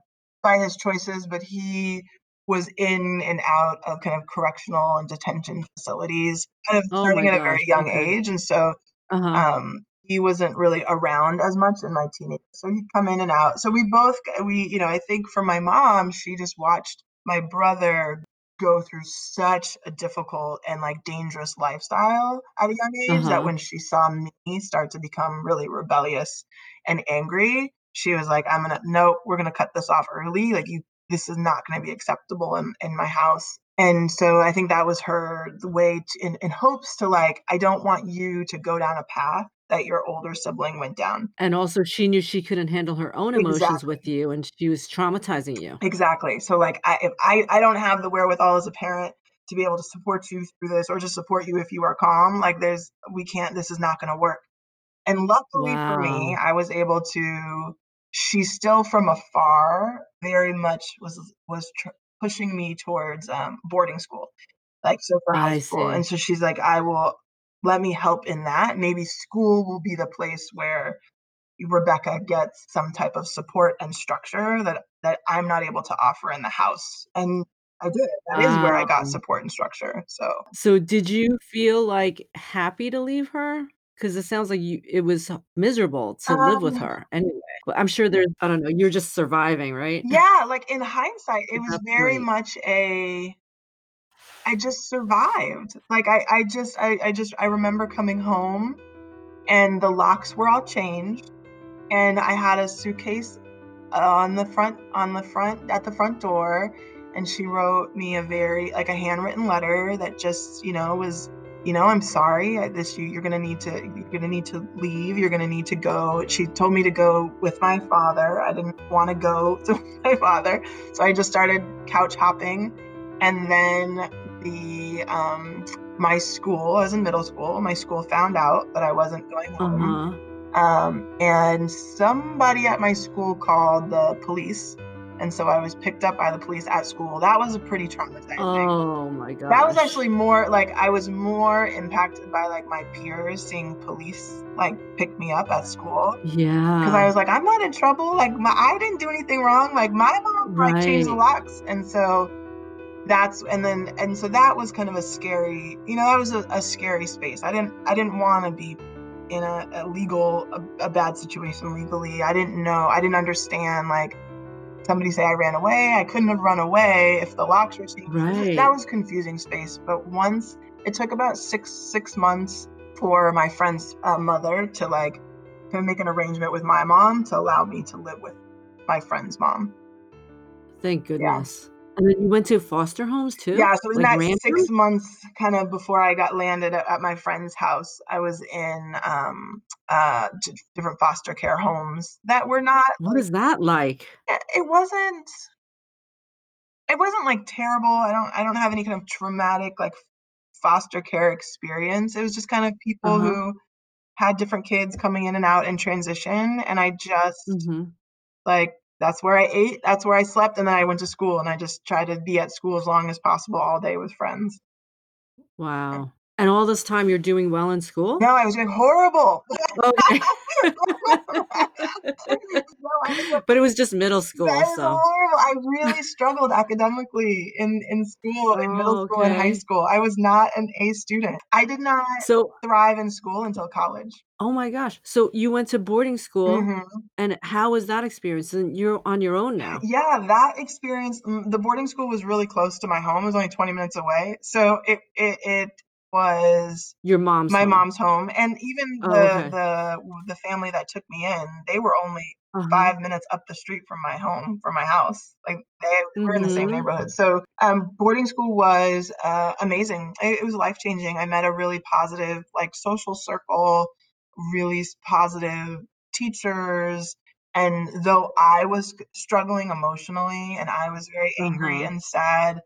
by his choices, but he was in and out of kind of correctional and detention facilities, kind of Oh starting at a very young okay. age, and so Uh-huh. um he wasn't really around as much in my teenage so he'd come in and out so we both we you know i think for my mom she just watched my brother go through such a difficult and, like, dangerous lifestyle at a young age that Uh-huh. when she saw me start to become really rebellious and angry, she was like, "I'm gonna no, we're gonna cut this off early, like, you this is not gonna be acceptable in in my house." And so I think that was her the way t in in hopes to, like, "I don't want you to go down a path that your older sibling went down." And also she knew she couldn't handle her own emotions with you, and she was traumatizing you. Exactly. So, like, I if I I don't have the wherewithal as a parent to be able to support you through this or just support you if you are calm, like, there's we can't this is not gonna work. And luckily for me, I was able to she's still from afar very much was was tr pushing me towards, um, boarding school, like, so for high I school, and so she's like, "I will let me help in that, maybe school will be the place where Rebecca gets some type of support and structure that that I'm not able to offer in the house." And I did, that is where I got support and structure, so So did you feel, like, happy to leave her? Cuz it sounds like you it was miserable to live with Um her anyway. But I'm sure there's I don't know, you're just surviving, right? Yeah, like, in hindsight, it was that's very much a I just survived. Like, I I just I I just I remember coming home, and the locks were all changed, and I had a suitcase uh, on the front on the front at the front door, and she wrote me a very like, a handwritten letter that just, you know, was, you know, "I'm sorry, I this you you're gonna need to you're gonna need to leave, you're gonna need to go." She told me to go with my father, I didn't wanna go to my father, so I just started couch hopping, and then the, um my school I was in middle school, my school found out that I wasn't going home, Uh-huh. um, and somebody at my school called the police, and so I was picked up by the police at school. That was a pretty traumatizing. Oh my god. That was actually more like, I was more impacted by, like, my peers seeing police, like, pick me up at school. Yeah. Because I was like, "I'm not in trouble, like, my I didn't do anything wrong, like, my mom, like, changed the locks." And so that's and then and so that was kind of a scary you know, that was a a scary space. I didn't I didn't wanna be in a a legal a a bad situation legally. I didn't know I didn't understand, like, somebody say I ran away, I couldn't have run away if the locks were changed. That was confusing space, but once it took about 6 6 months for my friend's, uh, mother to, like, to make an arrangement with my mom to allow me to live with my friend's mom. Thank Yeah. And then you went to foster homes too? Yeah, so in Like that 6 months kind of before I got landed at at my friend's house, I was in, um, uh, different foster care homes that were not, What like that like? eh, it wasn't it wasn't, like, terrible, I don't I don't have any kind of traumatic, like, foster care experience, it was just kind of people Uh-huh. who had different kids coming in and out in transition, and I just Mhm. like, that's where I ate, that's where I slept, and then I went to school, and I just tried to be at school as long as possible all day with friends. Wow. And all this time you're doing well in school? No, I was doing horrible. Okay. No, I was a But it was just middle school, that so horrible, I really struggled academically in in school, in middle Oh, school and high school, I was not an A student. I did not So thrive in school until college. Oh my gosh. So you went to boarding school, Mhm. and how was that experience? And you're on your own now. Yeah, that experience mm, the boarding school was really close to my home, it was only 20 minutes away, so it it it was Your mom's my home. mom's home, and even Oh, the okay. the the family that took me in, they were only Uh-huh. 5 minutes up the street from my home, from my house, like, they we're in the same Mhm. neighborhood, so, um, boarding school was, uh, amazing, i it was life changing, I met a really positive, like, social circle, really positive teachers, and though I was struggling emotionally, and I was very angry Uh-huh. and sad,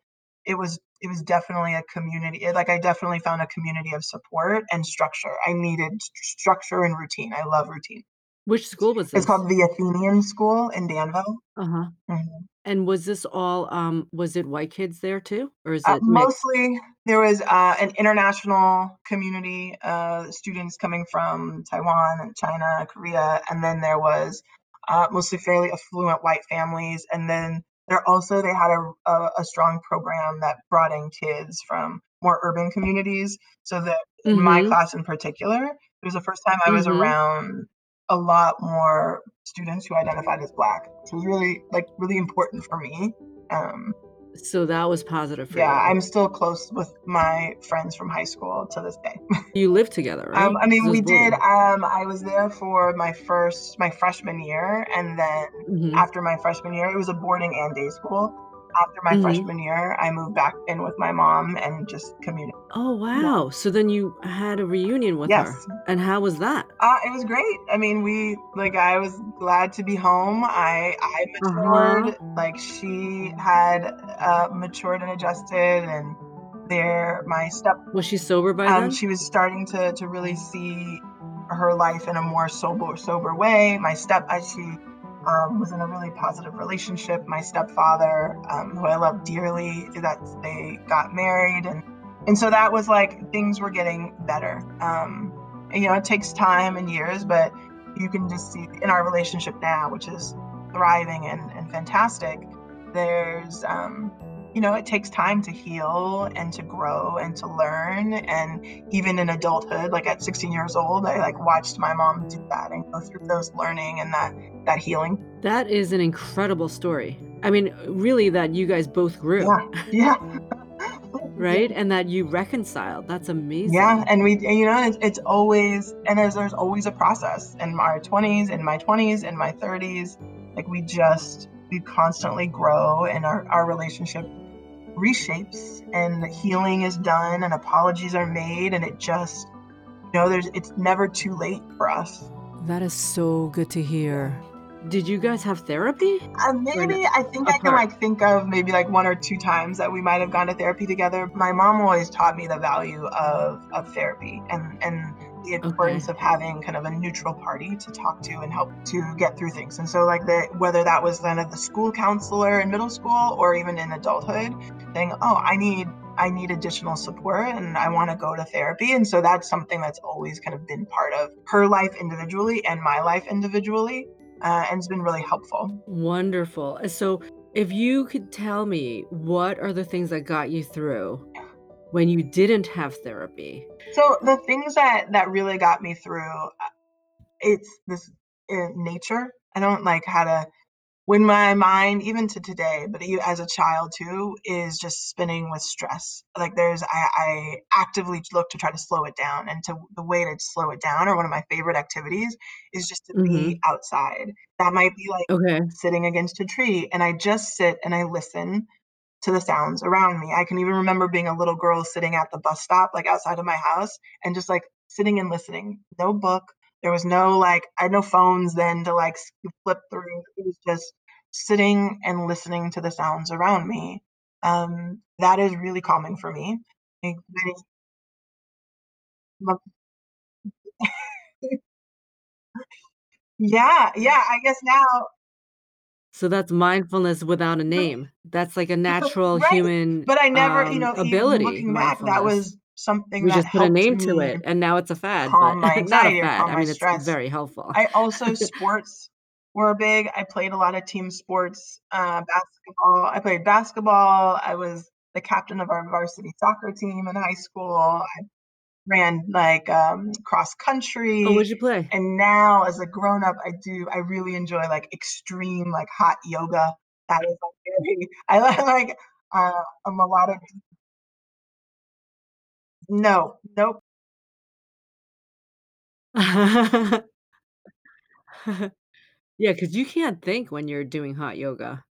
it was it was definitely a community like, I definitely found a community of support and structure, I needed structure and routine, I love routine. Which school was It's called the Athenian School in Danville. Uh-huh. Mhm. And was this all, um was it white kids there too, or is Uh, it mixed? mostly, there was, uh, an international community, uh, students coming from Taiwan and China, Korea, and then there was, uh, mostly fairly affluent white families, and then there also they had a a strong program that brought in kids from more urban communities, so that in my Mhm. class in particular, it was the first time I was Mhm. around a lot more students who identified as Black, it was really, like, really important for me, um So that was positive for Yeah, you. I'm still close with my friends from high school to this day. You live together, Um, right? I mean, I was we did, um, I was there for my first my freshman year, and then Mhm. after my freshman year it was a boarding and day school. After my Mhm. freshman year, I moved back in with my mom and just communed. Oh, Yeah. wow. So then you had a reunion with her, Yes. and how was that? Uh, it was great. I mean, we like, I was glad to be home. I I Uh-huh. matured, like, she had, uh, matured and adjusted, and there my step Was she sober by um, then? she was starting to to really see her life in a more sober sober way. My step as she, um, was in a really positive relationship. My stepfather, um, who I love dearly, that they got married, and and so that was like things were getting better. Um, and, you know, it takes time and years, but you can just see in our relationship now, which is thriving and and fantastic, there's, um you know, it takes time to heal and to grow and to learn, and even in adulthood, like, at 16 years old, I, like, watched my mom do that and go through those learning and that that healing. That is an incredible story. I mean, really that you guys both grew. Yeah, yeah. Right? And that you reconciled. That's amazing Yeah, and we you know, it's it's always and there's there's always a process in our 20s, in my 20s, in my 30s. Like, we just we constantly grow, and our our relationship reshapes, and healing is done, and apologies are made, and it just you know, there's it's never too late for us. That is so good to hear. Did you guys have therapy? Uh, Or no maybe I think I can, like, think of maybe, like, 1 or 2 times that we might have gone to therapy together. My mom always taught me the value of of therapy and and the importance Okay. of having kind of a neutral party to talk to and help to get through things, and so, like, the whether that was then at the school counselor in middle school or even in adulthood, saying, "Oh, I need I need additional support, and I wanna go to therapy," and so that's something that's always kind of been part of her life individually and my life individually, uh, and it's been really helpful. Wonderful. So if you could tell me what are the things that got you through when you didn't have therapy? So, the things that that really got me through, uh, it's this, uh, nature. I don't like how to when my mind even to today, but e as a child too, is just spinning with stress. Like, there's I I actively look to try to slow it down, and to the way to slow it down or one of my favorite activities is just to be Mhm. outside. That might be, like, Okay. sitting against a tree, and I just sit and I listen to the sounds around me. I can even remember being a little girl sitting at the bus stop, like, outside of my house and just, like, sitting and listening. No book. There was no, like I had no phones then to, like, flip through. It was just sitting and listening to the sounds around me. Um, that is really calming for me. Yeah, yeah, I guess now So that's mindfulness without a name. That's like a natural Right, human, but I never you um, know, e ability, looking back, that was something We that just put a name to it, and now it's a fad, but calm my not a fad. I mean, it's stress. very helpful. I also sports were big. I played a lot of team sports, uh, basketball. I played basketball. I was the captain of our varsity soccer team in high school. I ran, like, um, cross Oh, country, what'd you play? and now as a grown up, I do I really enjoy, like, extreme, like, hot yoga. That is, like, very I li like, uh, a melodic No, nope. yeah, because you can't think when you're doing hot yoga.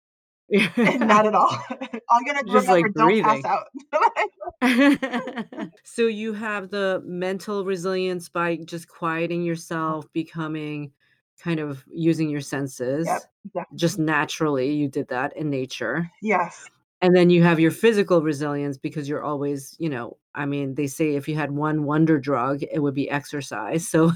Not at all. All you gotta Just, remember, like, don't pass out. So you have the mental resilience by just quieting yourself, becoming kind of using your senses. Yep, senses. Just naturally, you did that in nature. Yes. And then you have your physical resilience because you're always, you know I mean, they say if you had one wonder drug, it would be exercise. So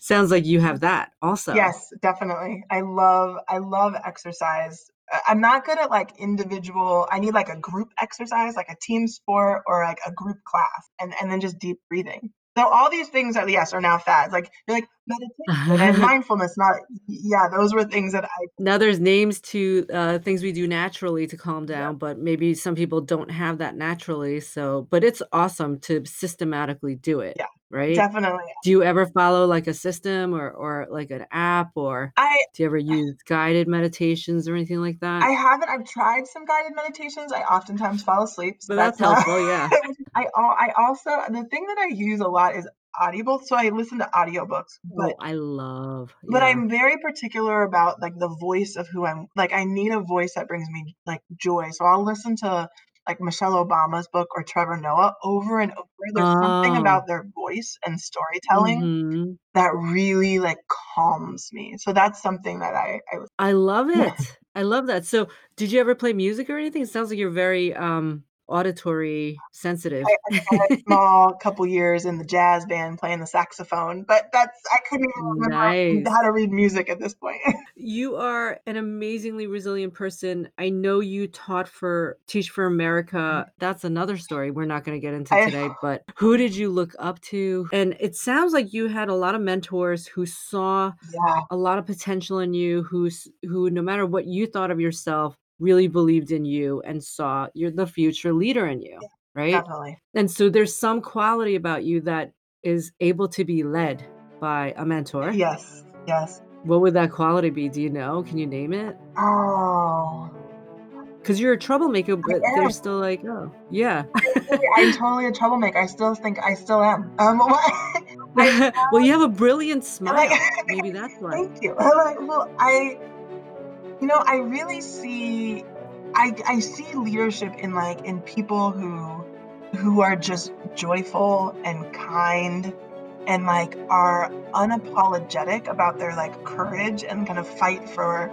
sounds like you have that also. Yes, definitely. I love I love exercise. I'm not good at, like, individual I need, like, a group exercise, like a team sport or, like, a group class, and and then just deep breathing. So all these things are yes, are now fads. Like, they're like meditation and mindfulness, not yeah, those were things that I Now there's names to, uh, things we do naturally to calm down, but maybe some people don't have that naturally, so but it's awesome to systematically do it. Yeah. right? Definitely. Do you ever follow like a system or or like an app or I do you ever use guided meditations or anything like that? I haven't. I've tried some guided meditations. I oftentimes fall asleep. So But that's not- helpful, yeah. I I also the thing that I use a lot is Audible. So I listen to audiobooks. But oh, I love. but. I'm very particular about like the voice of who I'm like I need a voice that brings me like joy. So I'll listen to like Michelle Obama's book or Trevor Noah over and over. There's something Oh. about their voice and storytelling Mhm. that really like calms me. So that's something that I I I love it. I love that. So, did you ever play music or anything? It sounds like you're very um auditory sensitive. I, I spent a small couple years in the jazz band playing the saxophone, but that's I couldn't even remember Nice. how to read music at this point. You are an amazingly resilient person. I know you taught for Teach for America. Mm-hmm. That's another story we're not going to get into I- today, but who did you look up to? And it sounds like you had a lot of mentors who saw yeah, a lot of potential in you, who's who no matter what you thought of yourself, really believed in you and saw you're the future leader in you, right? definitely. And so there's some quality about you that is able to be led by a mentor. Yes, yes. What would that quality be? Do you know? Can you name it? Oh, Because you're a troublemaker, but they're still like, oh, yeah. I'm totally a troublemaker. I still think I still am. Um, well, you have a brilliant smile. like- Maybe that's why. Thank you. I'm like, well, I, you know, I really see, I, I see leadership in like in people who, who are just joyful and kind, and like are unapologetic about their like courage and kind of fight for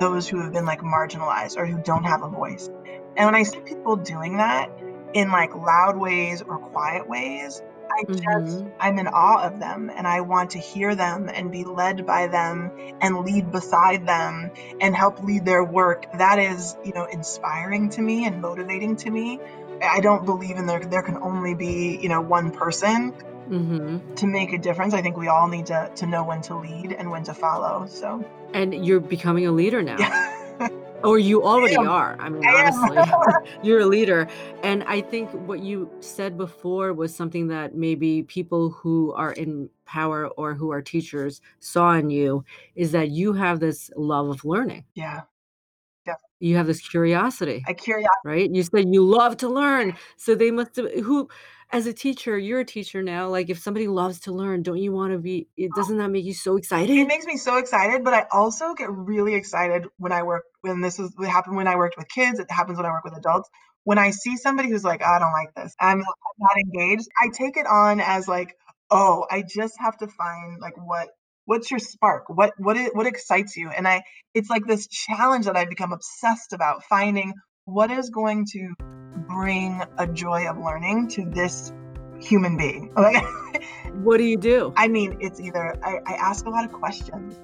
those who have been like marginalized or who don't have a voice. And when I see people doing that in like loud ways or quiet ways, I just Mhm. I'm in awe of them and I want to hear them and be led by them and lead beside them and help lead their work. That is, you know, inspiring to me and motivating to me. I don't believe in there there can only be, you know, one person Mhm. to make a difference. I think we all need to to know when to lead and when to follow. So And you're becoming a leader now. yeah. Or you already am. are. I mean, I honestly, you're a leader. And I think what you said before was something that maybe people who are in power or who are teachers saw in you is that you have this love of learning. yeah. You have this curiosity, I curious right? You said you love to learn. So they must have, who, as a teacher, you're a teacher now. Like if somebody loves to learn, don't you want to be, it oh. doesn't that make you so excited? it makes me so excited, but I also get really excited when I work when this is what happened when I worked with kids, it happens when I work with adults. When I see somebody who's like, I don't like this, I'm not engaged, I take it on as like, oh, I just have to find like what what's your spark? What what it, what excites you? And I it's like this challenge that I've become obsessed about finding what is going to bring a joy of learning to this human being. Like What do you do? I mean, it's either I, I ask a lot of questions.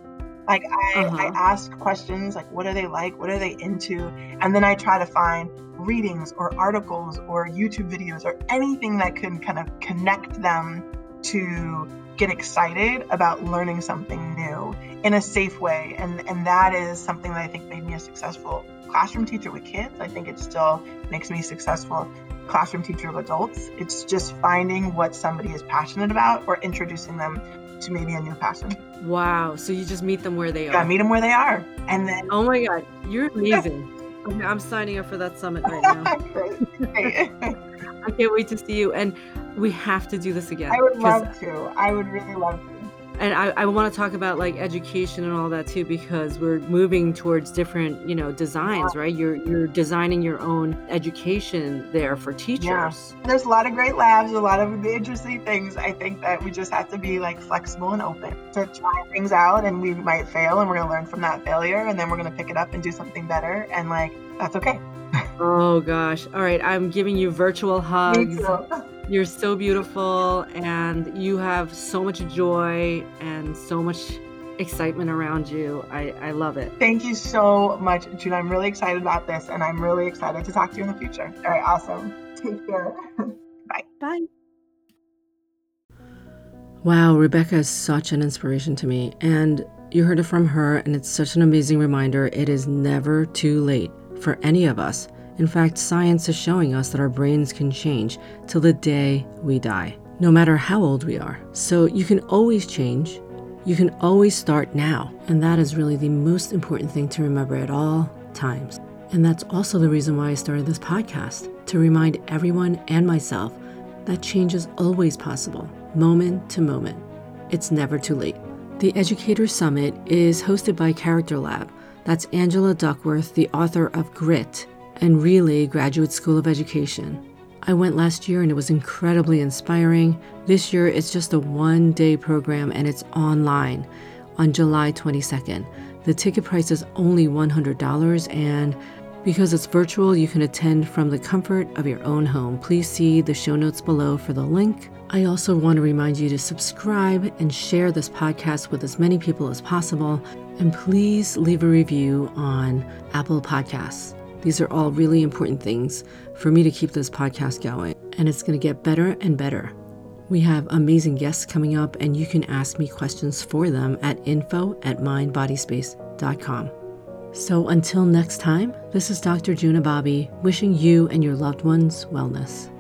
Like I, I Uh-huh. ask questions like what are they like? What are they into? And then I try to find readings or articles or YouTube videos or anything that can kind of connect them to get excited about learning something new in a safe way. And and that is something that I think made me a successful classroom teacher with kids. I think it still makes me successful classroom teacher of adults. It's just finding what somebody is passionate about or introducing them to maybe a new passion. Wow. So you just meet them where they are. meet them where they are. And then Oh my God. You're amazing. Okay, I'm signing up for that summit right now. Great, great. I can't wait to see you. And we have to do this again. I would love to. I would really love to. And I, I want to talk about like education and all that too, because we're moving towards different, you know, designs, right? You're you're designing your own education there for teachers. There's a lot of great labs, a lot of interesting things. I think that we just have to be like flexible and open to try things out and we might fail and we're gonna learn from that failure and then we're gonna pick it up and do something better and like that's okay. Oh gosh. All right. I'm giving you virtual hugs. too. You're so beautiful and you have so much joy and so much excitement around you. I, I love it. Thank you so much, June. I'm really excited about this and I'm really excited to talk to you in the future. All right, awesome. Take care. Bye. Bye. Wow, Rebecca is such an inspiration to me. And you heard it from her, and it's such an amazing reminder. It is never too late for any of us. In fact, science is showing us that our brains can change till the day we die. no matter how old we are. So you can always change. You can always start now. And that is really the most important thing to remember at all times. And that's also the reason why I started this podcast to remind everyone and myself that change is always possible, moment to moment. It's never too late. The Educator Summit is hosted by Character Lab. That's Angela Duckworth, the author of Grit and Relay Graduate School of Education. I went last year and it was incredibly inspiring. This year it's just a one day program and it's online on July 22nd. The ticket price is only $100 and because it's virtual, you can attend from the comfort of your own home. Please see the show notes below for the link. I also want to remind you to subscribe and share this podcast with as many people as possible. And please leave a review on Apple Podcasts. These are all really important things for me to keep this podcast going, and it's going to get better and better. We have amazing guests coming up, and you can ask me questions for them at info at mindbodyspace.com. So until next time, this is Dr. Juna Bobby wishing you and your loved ones wellness.